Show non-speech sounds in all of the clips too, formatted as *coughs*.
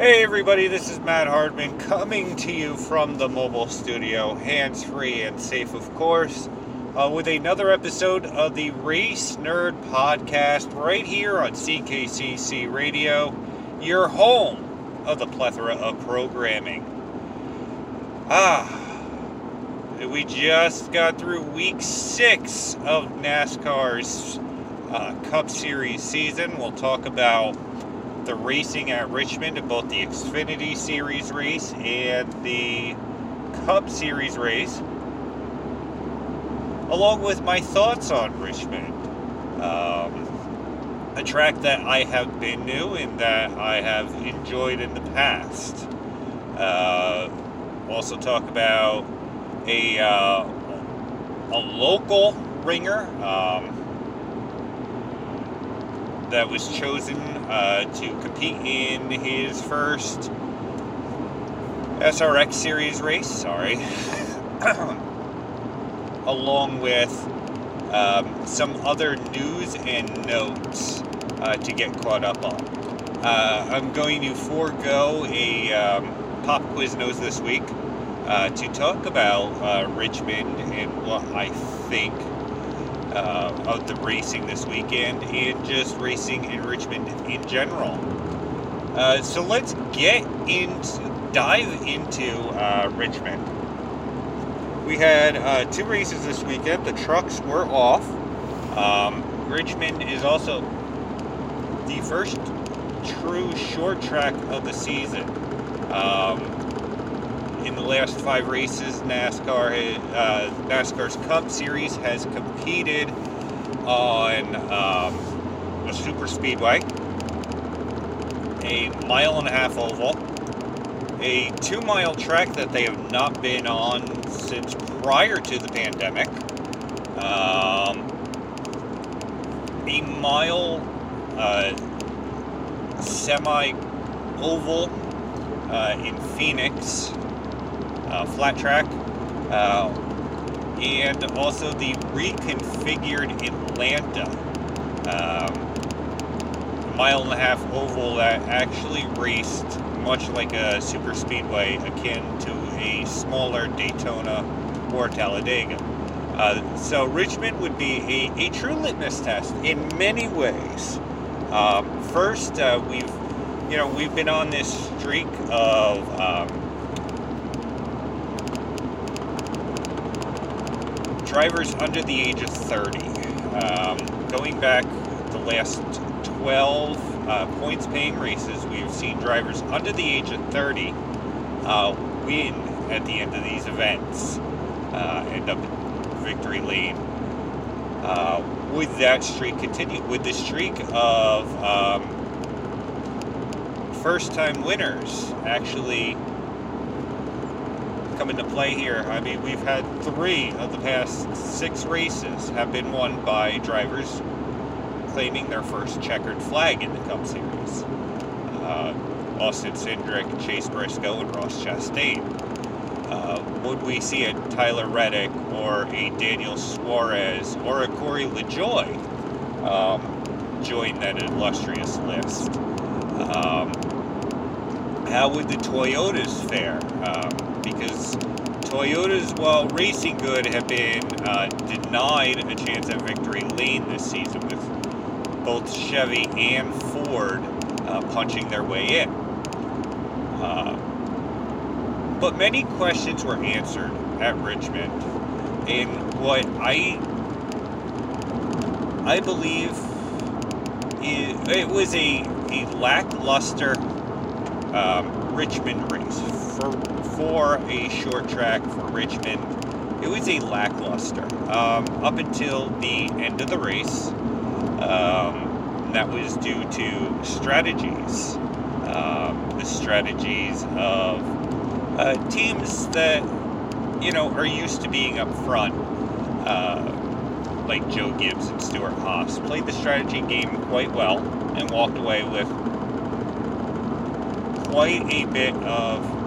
Hey everybody, this is Matt Hardman coming to you from the mobile studio, hands free and safe, of course, uh, with another episode of the Race Nerd Podcast right here on CKCC Radio, your home of the plethora of programming. Ah, we just got through week six of NASCAR's uh, Cup Series season. We'll talk about the racing at Richmond both the Xfinity Series race and the Cup Series race, along with my thoughts on Richmond. Um, a track that I have been new and that I have enjoyed in the past. Uh, also talk about a uh, a local ringer. Um, that was chosen uh, to compete in his first SRX Series race. Sorry. *coughs* Along with um, some other news and notes uh, to get caught up on. Uh, I'm going to forego a um, pop quiz nose this week uh, to talk about uh, Richmond and what I think uh, of the racing this weekend and just racing in Richmond in general. Uh, so let's get into dive into uh, Richmond. We had uh, two races this weekend. The trucks were off. Um, Richmond is also the first true short track of the season. Um, in the last five races, NASCAR uh, NASCAR's Cup Series has competed on um, a super speedway, a mile and a half oval, a two mile track that they have not been on since prior to the pandemic, um, a mile uh, semi oval uh, in Phoenix, uh, flat track, uh, and also the reconfigured Atlanta um, mile and a half oval that actually raced much like a super speedway, akin to a smaller Daytona or Talladega. Uh, so Richmond would be a, a, true litmus test in many ways. Um, first, uh, we've you know we've been on this streak of um, drivers under the age of 30. Um, going back the last 12 uh, points paying races, we've seen drivers under the age of 30 uh, win at the end of these events, uh, end up in victory lane. Uh, would that streak continue? Would the streak of um, first time winners actually come into play here. I mean, we've had three of the past six races have been won by drivers claiming their first checkered flag in the Cup Series. Uh, Austin Cindric, Chase Briscoe, and Ross Chastain. Uh, would we see a Tyler Reddick or a Daniel Suarez or a Corey LaJoie um, join that illustrious list? Um, how would the Toyotas fare? Um, because Toyotas, while racing good, have been uh, denied a chance at victory lane this season with both Chevy and Ford uh, punching their way in. Uh, but many questions were answered at Richmond in what I I believe it, it was a, a lackluster um, Richmond race for a short track for Richmond, it was a lackluster um, up until the end of the race. Um, that was due to strategies, um, the strategies of uh, teams that you know are used to being up front, uh, like Joe Gibbs and Stewart Haas, played the strategy game quite well and walked away with quite a bit of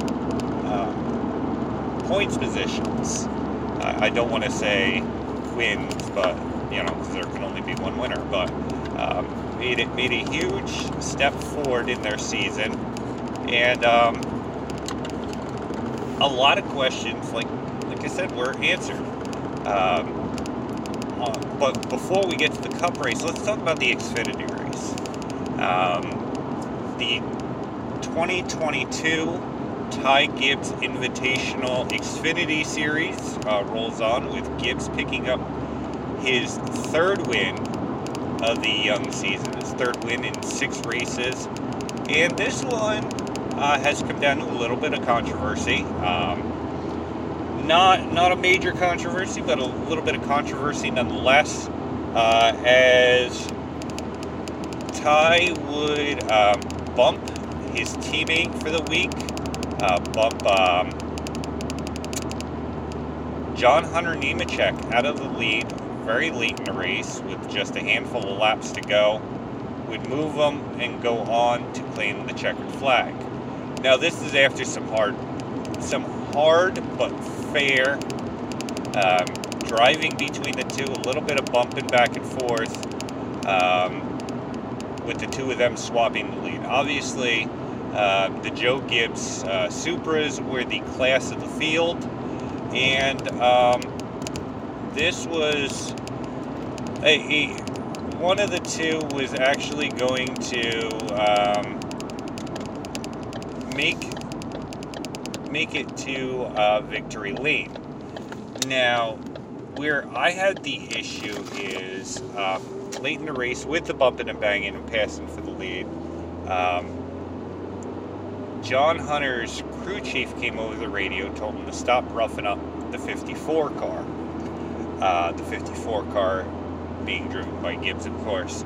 points positions. I, don't want to say wins, but you know, because there can only be one winner. But um, made it made a huge step forward in their season. and um, a lot of questions, like like I said, were answered. Um, uh, but before we get to the Cup race, let's talk about the Xfinity race. Um, the 2022 Ty Gibbs Invitational Xfinity Series uh, rolls on with Gibbs picking up his third win of the young season, his third win in six races. And this one uh, has come down to a little bit of controversy. Um, not not a major controversy, but a little bit of controversy nonetheless, uh, as Ty would um, bump his teammate for the week, uh, bump um, John Hunter Nemechek out of the lead very late in the race with just a handful of laps to go, would move him and go on to claim the checkered flag. Now this is after some hard, some hard but fair um, driving between the two, a little bit of bumping back and forth, um, with the two of them swapping the lead. Obviously, uh, the Joe Gibbs uh, Supras were the class of the field, and um, this was a, a, one of the two was actually going to um, make make it to uh, victory lane. Now, where I had the issue is um, late in the race with the bumping and banging and passing for the lead. Um, John Hunter's crew chief came over the radio, told him to stop roughing up the 54 car. Uh, the 54 car being driven by Gibbs, of course.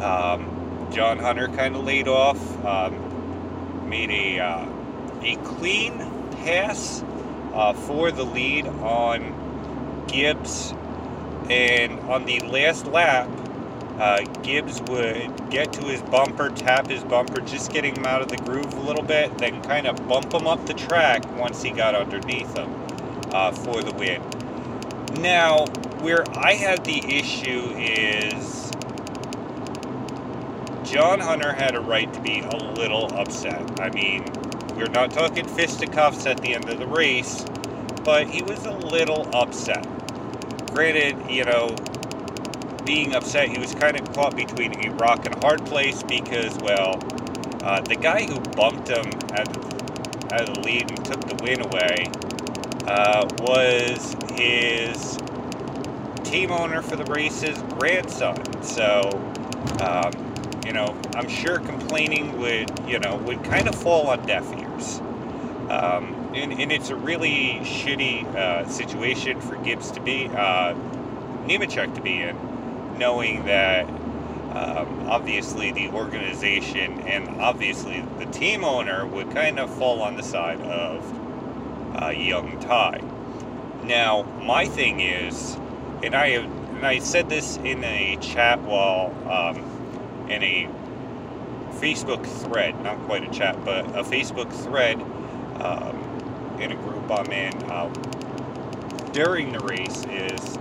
Um, John Hunter kind of laid off, um, made a uh, a clean pass uh, for the lead on Gibbs. And on the last lap, uh, Gibbs would get to his bumper, tap his bumper, just getting him out of the groove a little bit, then kind of bump him up the track once he got underneath him uh, for the win. Now, where I have the issue is John Hunter had a right to be a little upset. I mean, we're not talking fisticuffs at the end of the race, but he was a little upset. Granted, you know, being upset, he was kind of caught between a rock and a hard place because, well, uh, the guy who bumped him the, at the lead and took the win away uh, was his team owner for the race's grandson. So, um, you know, I'm sure complaining would, you know, would kind of fall on deaf ears. Um, and, and, it's a really shitty uh, situation for Gibbs to be, uh, Nemechek to be in, knowing that um, obviously the organization and obviously the team owner would kind of fall on the side of uh, young Ty. Now, my thing is, and I have, and I said this in a chat while um, in a Facebook thread, not quite a chat, but a Facebook thread um, in a group I'm in uh, during the race is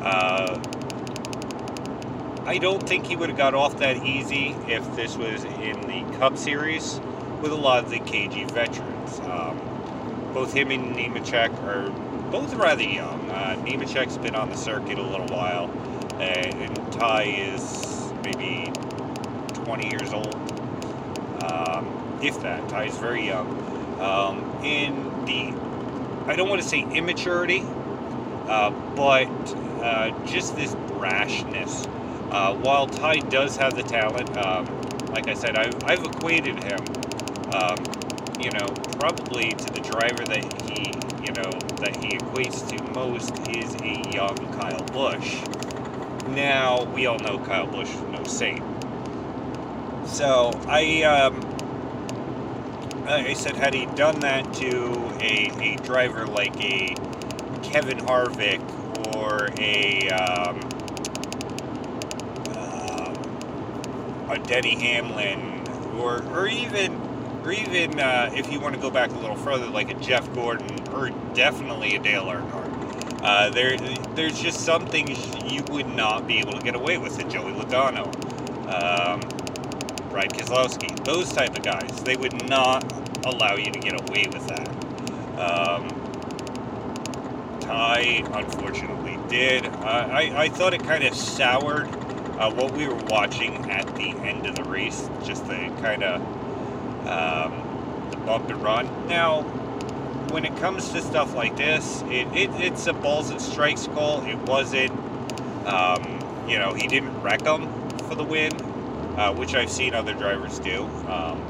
uh, I don't think he would have got off that easy if this was in the Cup Series with a lot of the KG veterans. Um, both him and Nemechek are both rather young. Uh, Nemechek's been on the circuit a little while, and, and Ty is maybe 20 years old um, if that. Ty's very young. Um, in the, I don't want to say immaturity, uh, but uh, just this brashness. Uh, while Ty does have the talent, um, like I said, I've, I've equated him, um, you know, probably to the driver that he, you know, that he equates to most is a young Kyle Busch. Now, we all know Kyle Busch is no saint. So I, um, I said, had he done that to a, a driver like a Kevin Harvick or a um, uh, a Denny Hamlin or or even or even uh, if you want to go back a little further, like a Jeff Gordon or definitely a Dale Earnhardt. Uh, there, there's just some things you would not be able to get away with a Joey Logano. Um, Brad Keselowski, those type of guys, they would not allow you to get away with that. Um, Ty, unfortunately, did. Uh, I, I thought it kind of soured uh, what we were watching at the end of the race, just the kind of um, the bump and run. Now, when it comes to stuff like this, it, it, it's a balls and strikes call. It wasn't, um, you know, he didn't wreck them for the win, uh, which I've seen other drivers do. Um,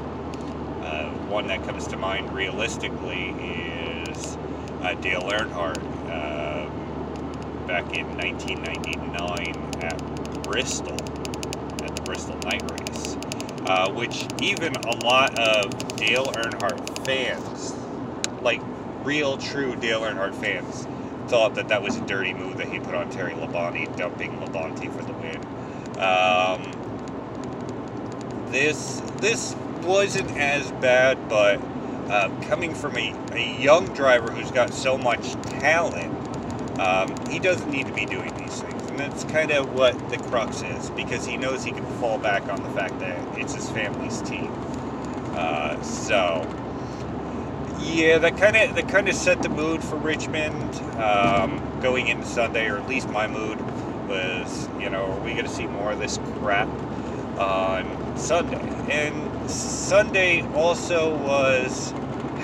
uh, one that comes to mind realistically is uh, Dale Earnhardt back in 1999 at Bristol, at the Bristol night race, uh, which even a lot of Dale Earnhardt fans, like real, true Dale Earnhardt fans, thought that that was a dirty move that he put on Terry Labonte, dumping Labonte for the win. Um, this this wasn't as bad, but uh, coming from a, a young driver who's got so much talent, um, he doesn't need to be doing these things. And that's kind of what the crux is, because he knows he can fall back on the fact that it's his family's team. Uh, so, yeah, that kind of that kind of set the mood for Richmond um, going into Sunday, or at least my mood was, you know, are we going to see more of this crap on Sunday? And Sunday also was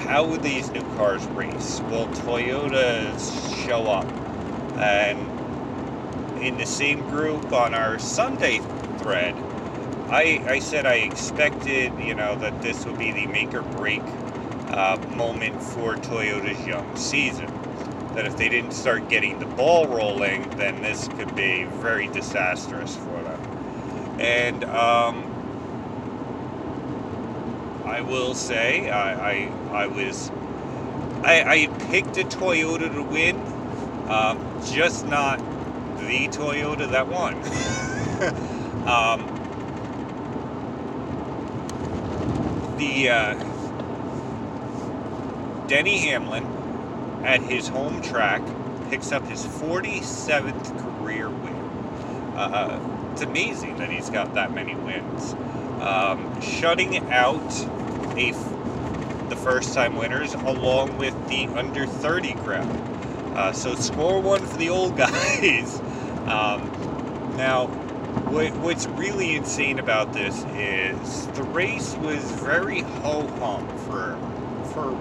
how these new cars race? Will Toyotas show up? And in the same group on our Sunday thread, I, I said I expected, you know, that this would be the make or break uh, moment for Toyota's young season. That if they didn't start getting the ball rolling, then this could be very disastrous for them. And um, I will say I, I, I was I, I, picked a Toyota to win, um, just not the Toyota that won. *laughs* um, the uh, Denny Hamlin at his home track picks up his 47th career win. Uh, it's amazing that he's got that many wins. Um, shutting out a the first time winners along with the under 30 crowd. Uh, so score one for the old *laughs* guys. um, now, what, what's really insane about this is the race was very ho hum for for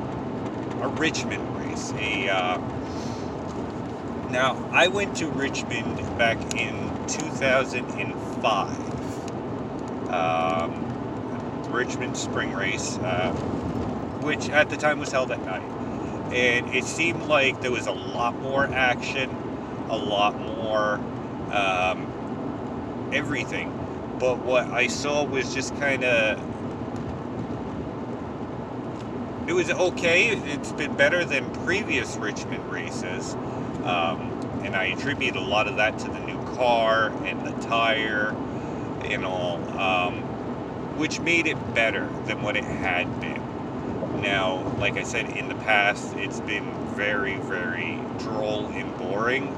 a Richmond race. A uh, now I went to Richmond back in 2005. Um, Richmond Spring Race, uh, which at the time was held at night. And it seemed like there was a lot more action, a lot more um, everything. But what I saw was just kind of. It was okay. It's been better than previous Richmond races. Um, and I attribute a lot of that to the new car and the tire and all. Um, which made it better than what it had been. Now, like I said, in the past, it's been very, very droll and boring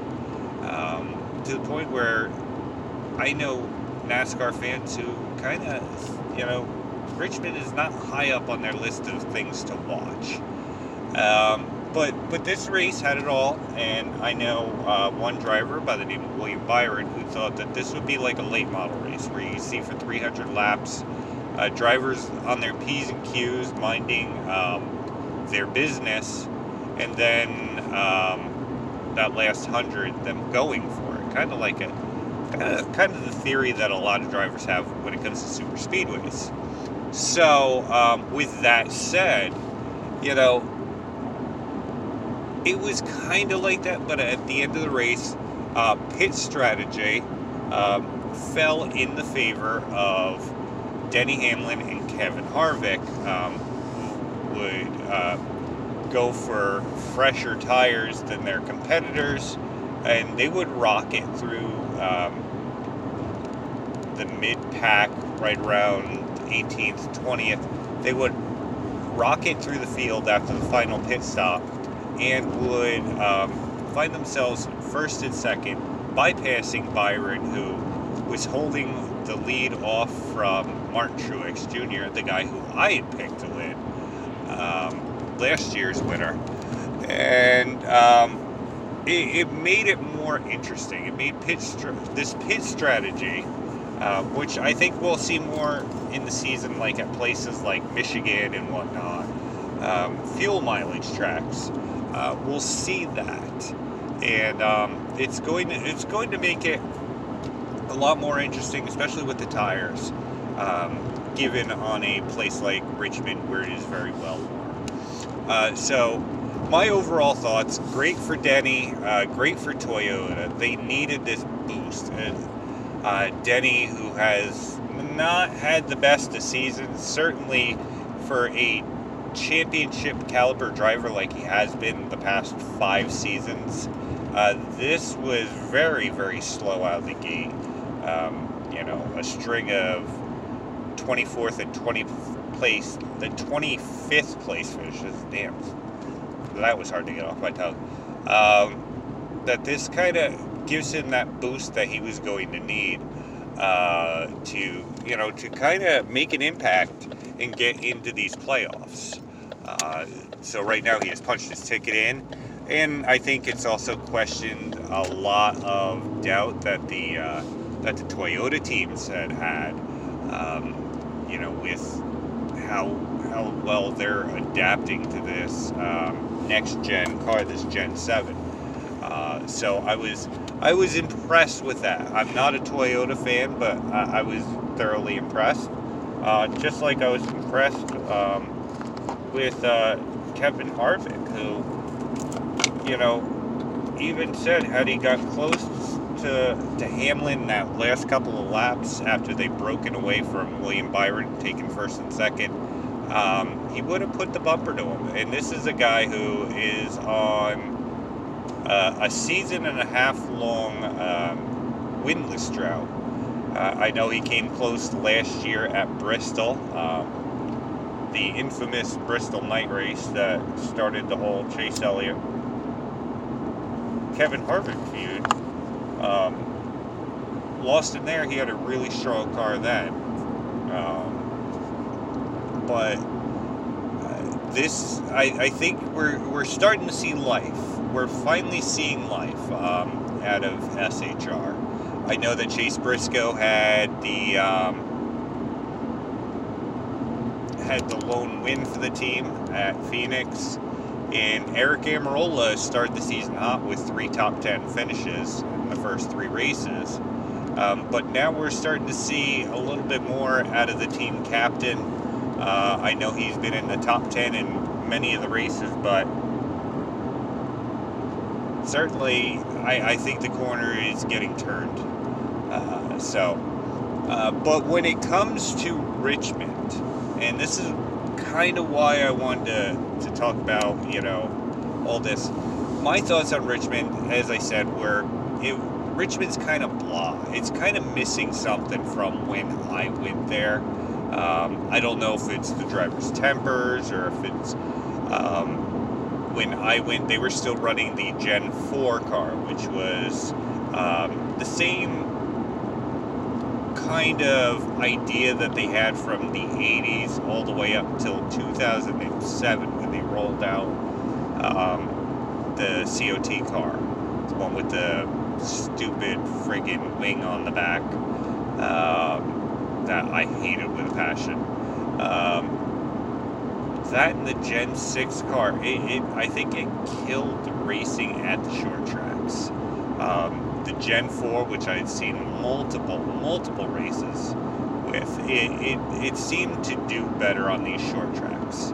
um, to the point where I know NASCAR fans who kind of, you know, Richmond is not high up on their list of things to watch. Um, but but this race had it all, and I know uh, one driver by the name of William Byron who thought that this would be like a late model race where you see for 300 laps uh, drivers on their P's and Q's, minding um, their business, and then um, that last hundred, them going for it. Kind of like a kind of the theory that a lot of drivers have when it comes to super speedways. So, um, with that said, you know, it was kind of like that, but at the end of the race, uh, pit strategy um, fell in the favor of Denny Hamlin and Kevin Harvick um, would uh, go for fresher tires than their competitors, and they would rocket through um, the mid pack right around 18th, 20th. They would rocket through the field after the final pit stop and would um, find themselves first and second, bypassing Byron, who was holding the lead off from Martin Truex Jr., the guy who I had picked to win um, last year's winner. And um, it, it, made it more interesting. It made pit this pit strategy, uh, which I think we'll see more in the season, like at places like Michigan and whatnot, um, fuel mileage tracks. Uh, we'll see that, and um, it's going to it's going to make it a lot more interesting, especially with the tires. Um, given on a place like Richmond where it is very well. Uh, so my overall thoughts great for Denny, uh, great for Toyota. They needed this boost. And uh, Denny, who has not had the best of seasons, certainly for a championship caliber driver like he has been the past five seasons, uh, this was very, very slow out of the gate. Um, you know, a string of 24th and 20th place, the 25th place finishes. Damn, that was hard to get off my tongue. Um, that this kind of gives him that boost that he was going to need uh, to, you know, to kind of make an impact and get into these playoffs. Uh, so right now he has punched his ticket in, and I think it's also questioned a lot of doubt that the uh, that the Toyota teams had had. Um, you know, with how how well they're adapting to this um, next gen car, this Gen Seven. Uh, so I was I was impressed with that. I'm not a Toyota fan, but I, I was thoroughly impressed. Uh, just like I was impressed um, with uh, Kevin Harvick, who, you know, even said had he got close to, to Hamlin that last couple of laps after they broken away from William Byron, taking first and second, um, he would have put the bumper to him. And this is a guy who is on uh, a season and a half long um, winless drought. Uh, I know he came close last year at Bristol, um, the infamous Bristol night race that started the whole Chase Elliott Kevin Harvick feud. Um, lost in there, he had a really strong car then. Um, but uh, this, I, I think we're, we're starting to see life. We're finally seeing life um, out of SHR. I know that Chase Briscoe had the um, had the lone win for the team at Phoenix. And Aric Almirola started the season hot with three top 10 finishes in the first three races. Um, but now we're starting to see a little bit more out of the team captain. Uh, I know he's been in the top 10 in many of the races, but certainly I, I think the corner is getting turned. Uh, so, uh, but when it comes to Richmond, and this is kind of why I wanted to, to talk about, you know, all this. My thoughts on Richmond, as I said, were it, Richmond's kind of blah. It's kind of missing something from when I went there. Um, I don't know if it's the driver's tempers or if it's um, when I went, they were still running the Gen 4 car, which was um, the same kind of idea that they had from the 80s all the way up until 2007 when they rolled out um, the COT car, the one with the stupid friggin' wing on the back um, that I hated with a passion. Um, that and the Gen 6 car, it, it, I think it killed racing at the short tracks. Um, the Gen 4, which I had seen multiple, multiple races with, it, it, it seemed to do better on these short tracks.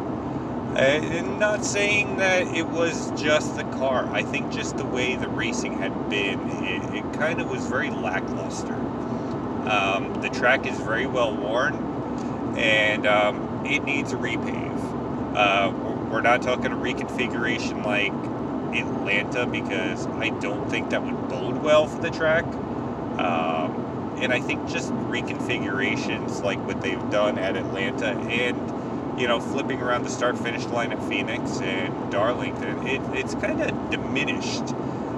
And not saying that it was just the car. I think just the way the racing had been, it, it kind of was very lackluster. Um, the track is very well worn, and um, it needs a repave. Uh, we're not talking a reconfiguration like Atlanta because I don't think that would bode well for the track. Um, and I think just reconfigurations like what they've done at Atlanta and, you know, flipping around the start finish line at Phoenix and Darlington, it, it's kind of diminished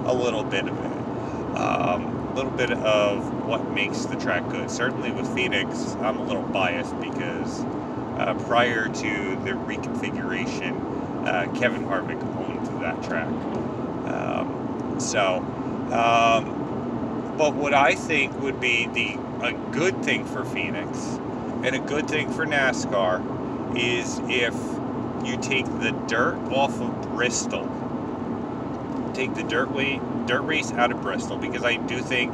a little bit of it. Um, little bit of what makes the track good. Certainly with Phoenix, I'm a little biased because uh, prior to the reconfiguration, uh, Kevin Harvick owned that track. Um, so, um, but what I think would be the a good thing for Phoenix and a good thing for NASCAR is if you take the dirt off of Bristol, take the dirt way, dirt race out of Bristol because I do think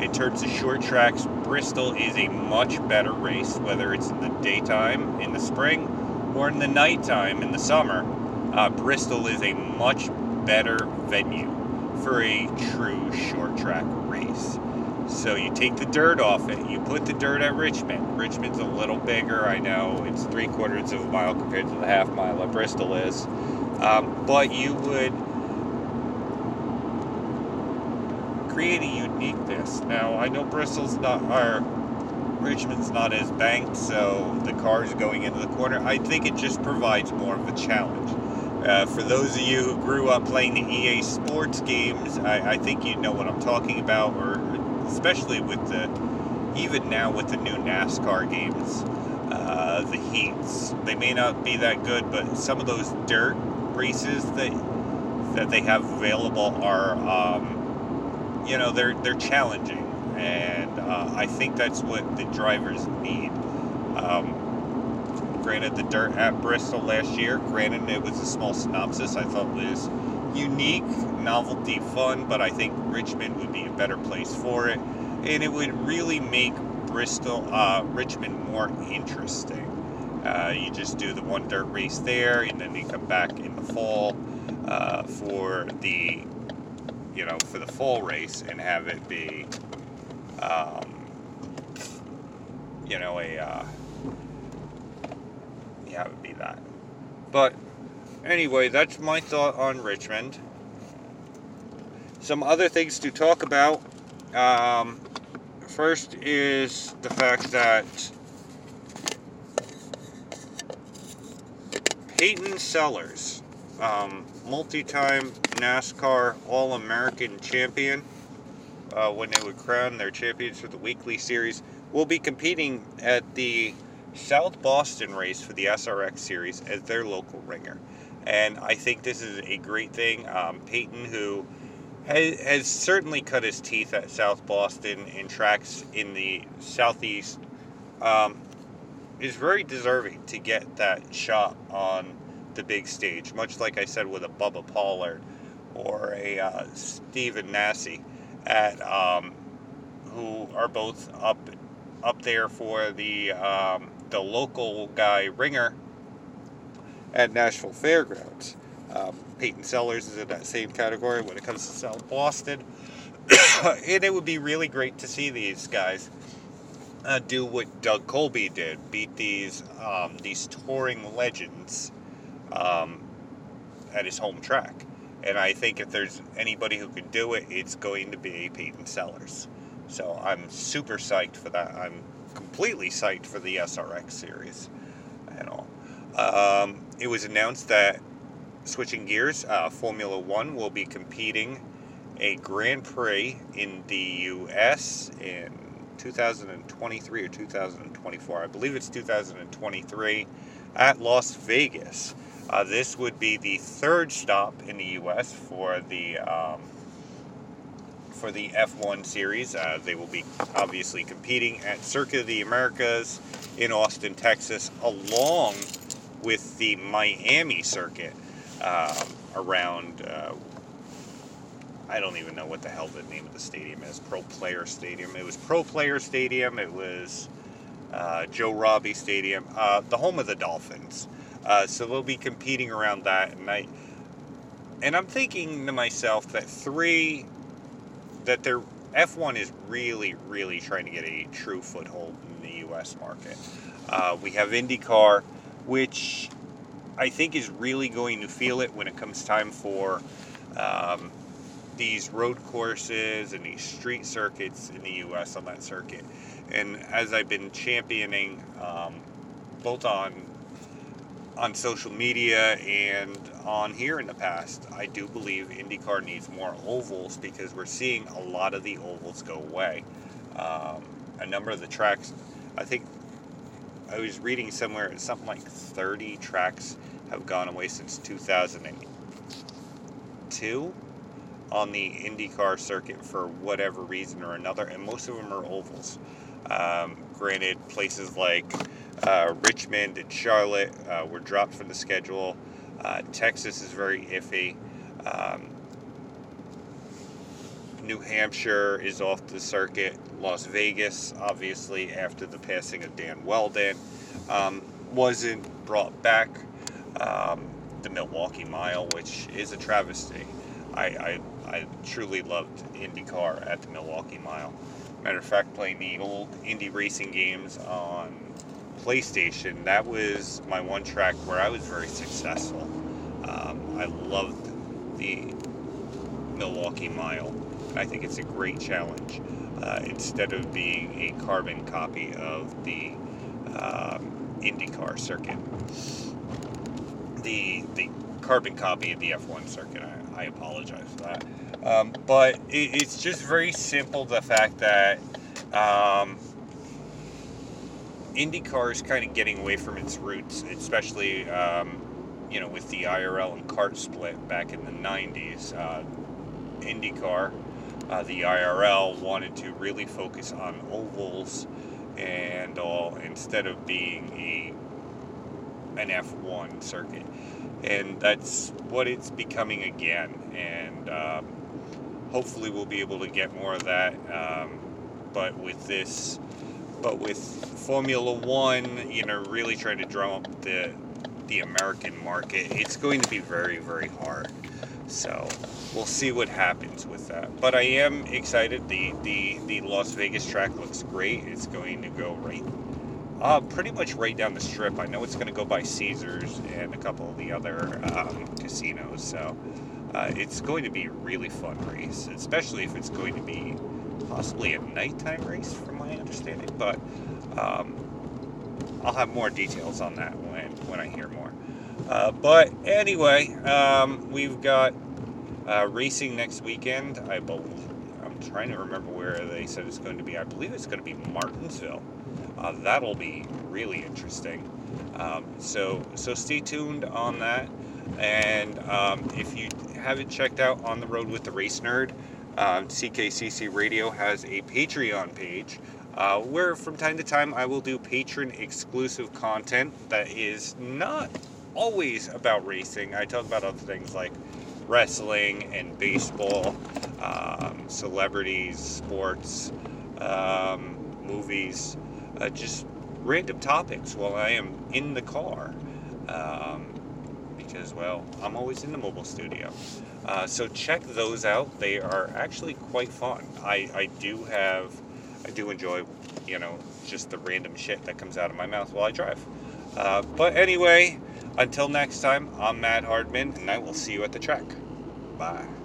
in terms of short tracks, Bristol is a much better race, whether it's in the daytime in the spring or in the nighttime in the summer. Uh, Bristol is a much better venue for a true short track race. So you take the dirt off it, you put the dirt at Richmond. Richmond's a little bigger, I know, it's three quarters of a mile compared to the half mile that Bristol is. Um, but you would create a uniqueness. Now, I know Bristol's not, or Richmond's not as banked, so the cars going into the corner, I think it just provides more of a challenge. Uh, for those of you who grew up playing the EA Sports games, I, I think you know what I'm talking about, or especially with the, even now with the new NASCAR games, uh, the heats. They may not be that good, but some of those dirt races that that they have available are, um, you know, they're they're challenging, and uh, I think that's what the drivers need. Um, granted, the dirt at Bristol last year, granted it was a small synopsis, I thought was unique, novelty, fun, but I think Richmond would be a better place for it, and it would really make Bristol, uh, Richmond more interesting. Uh, you just do the one dirt race there, and then you come back in the fall uh, for the, you know, for the fall race, and have it be, um, you know, a, uh, yeah, it would be that. But anyway, that's my thought on Richmond. Some other things to talk about. Um, first is the fact that Peyton Sellers, um, multi-time NASCAR All-American champion, uh, when they would crown their champions for the weekly series, will be competing at the South Boston race for the SRX series as their local ringer. And I think this is a great thing. Um, Peyton, who has, has, certainly cut his teeth at South Boston in tracks in the southeast, um, is very deserving to get that shot on the big stage. Much like I said with a Bubba Pollard or a uh, Stephen Nasse, at um, who are both up up there for the um, the local guy ringer at Nashville Fairgrounds. Um, Peyton Sellers is in that same category when it comes to South Boston. *coughs* and it would be really great to see these guys uh, do what Doug Coby did, beat these um, these touring legends um, at his home track. And I think if there's anybody who could do it, it's going to be Peyton Sellers. So I'm super psyched for that. I'm completely psyched for the SRX series and all. Um, it was announced that switching gears, uh, Formula One will be competing a Grand Prix in the U.S. in 2023 or 2024. I believe it's 2023 at Las Vegas. Uh, this would be the third stop in the U.S. for the um, for the F1 series. Uh, they will be obviously competing at Circuit of the Americas in Austin, Texas, along with the Miami circuit um, around. Uh, I don't even know what the hell the name of the stadium is. Pro Player Stadium. It was Pro Player Stadium. It was uh, Joe Robbie Stadium, uh, the home of the Dolphins. Uh, so they'll be competing around that, and I and I'm thinking to myself that three that their F1 is really, really trying to get a true foothold in the U.S. market. Uh, we have IndyCar, which I think is really going to feel it when it comes time for um, these road courses and these street circuits in the U.S. on that circuit. And as I've been championing um, both on on social media and on here in the past, I do believe IndyCar needs more ovals because we're seeing a lot of the ovals go away. Um, a number of the tracks, I think I was reading somewhere, something like 30 tracks have gone away since 2002 on the IndyCar circuit for whatever reason or another, and most of them are ovals. Um, granted, places like uh, Richmond and Charlotte uh, were dropped from the schedule. Uh, Texas is very iffy. Um, New Hampshire is off the circuit. Las Vegas, obviously, after the passing of Dan Wheldon, um, wasn't brought back. Um, the Milwaukee Mile, which is a travesty. I, I, I truly loved IndyCar at the Milwaukee Mile. Matter of fact, playing the old Indy racing games on PlayStation, that was my one track where I was very successful. Um, I loved the Milwaukee Mile, I think it's a great challenge. Uh, instead of being a carbon copy of the um, IndyCar circuit, the the carbon copy of the F1 circuit. I, I apologize for that, um, but it, it's just very simple. The fact that um, IndyCar is kind of getting away from its roots, especially um, you know with the IRL and CART split back in the '90s. Uh, IndyCar, uh, the IRL wanted to really focus on ovals and all instead of being a an F1 circuit, and that's what it's becoming again. And um, hopefully, we'll be able to get more of that. Um, but with this but with Formula One, you know, really trying to drum up the the American market, it's going to be very, very hard. So we'll see what happens with that. But I am excited. The the the Las Vegas track looks great. It's going to go right, uh, pretty much right down the strip. I know it's going to go by Caesars and a couple of the other um, casinos. So uh, it's going to be a really fun race, especially if it's going to be possibly a nighttime race, from my understanding. But um, I'll have more details on that when when I hear more. Uh, but anyway, um, we've got uh, racing next weekend. I believe. I'm trying to remember where they said it's going to be. I believe it's going to be Martinsville. Uh, that'll be really interesting. Um, so so stay tuned on that. And um, if you haven't checked out on the road with the race nerd, uh, CKCC Radio has a Patreon page uh, where from time to time I will do patron exclusive content that is not always about racing. I talk about other things like wrestling and baseball, um, celebrities, sports, um, movies, uh, just random topics while I am in the car. Um, because, well, I'm always in the mobile studio. Uh, so check those out. They are actually quite fun. I, I do have, I do enjoy, you know, just the random shit that comes out of my mouth while I drive. Uh, but anyway, until next time, I'm Matt Hardman, and I will see you at the track. Bye.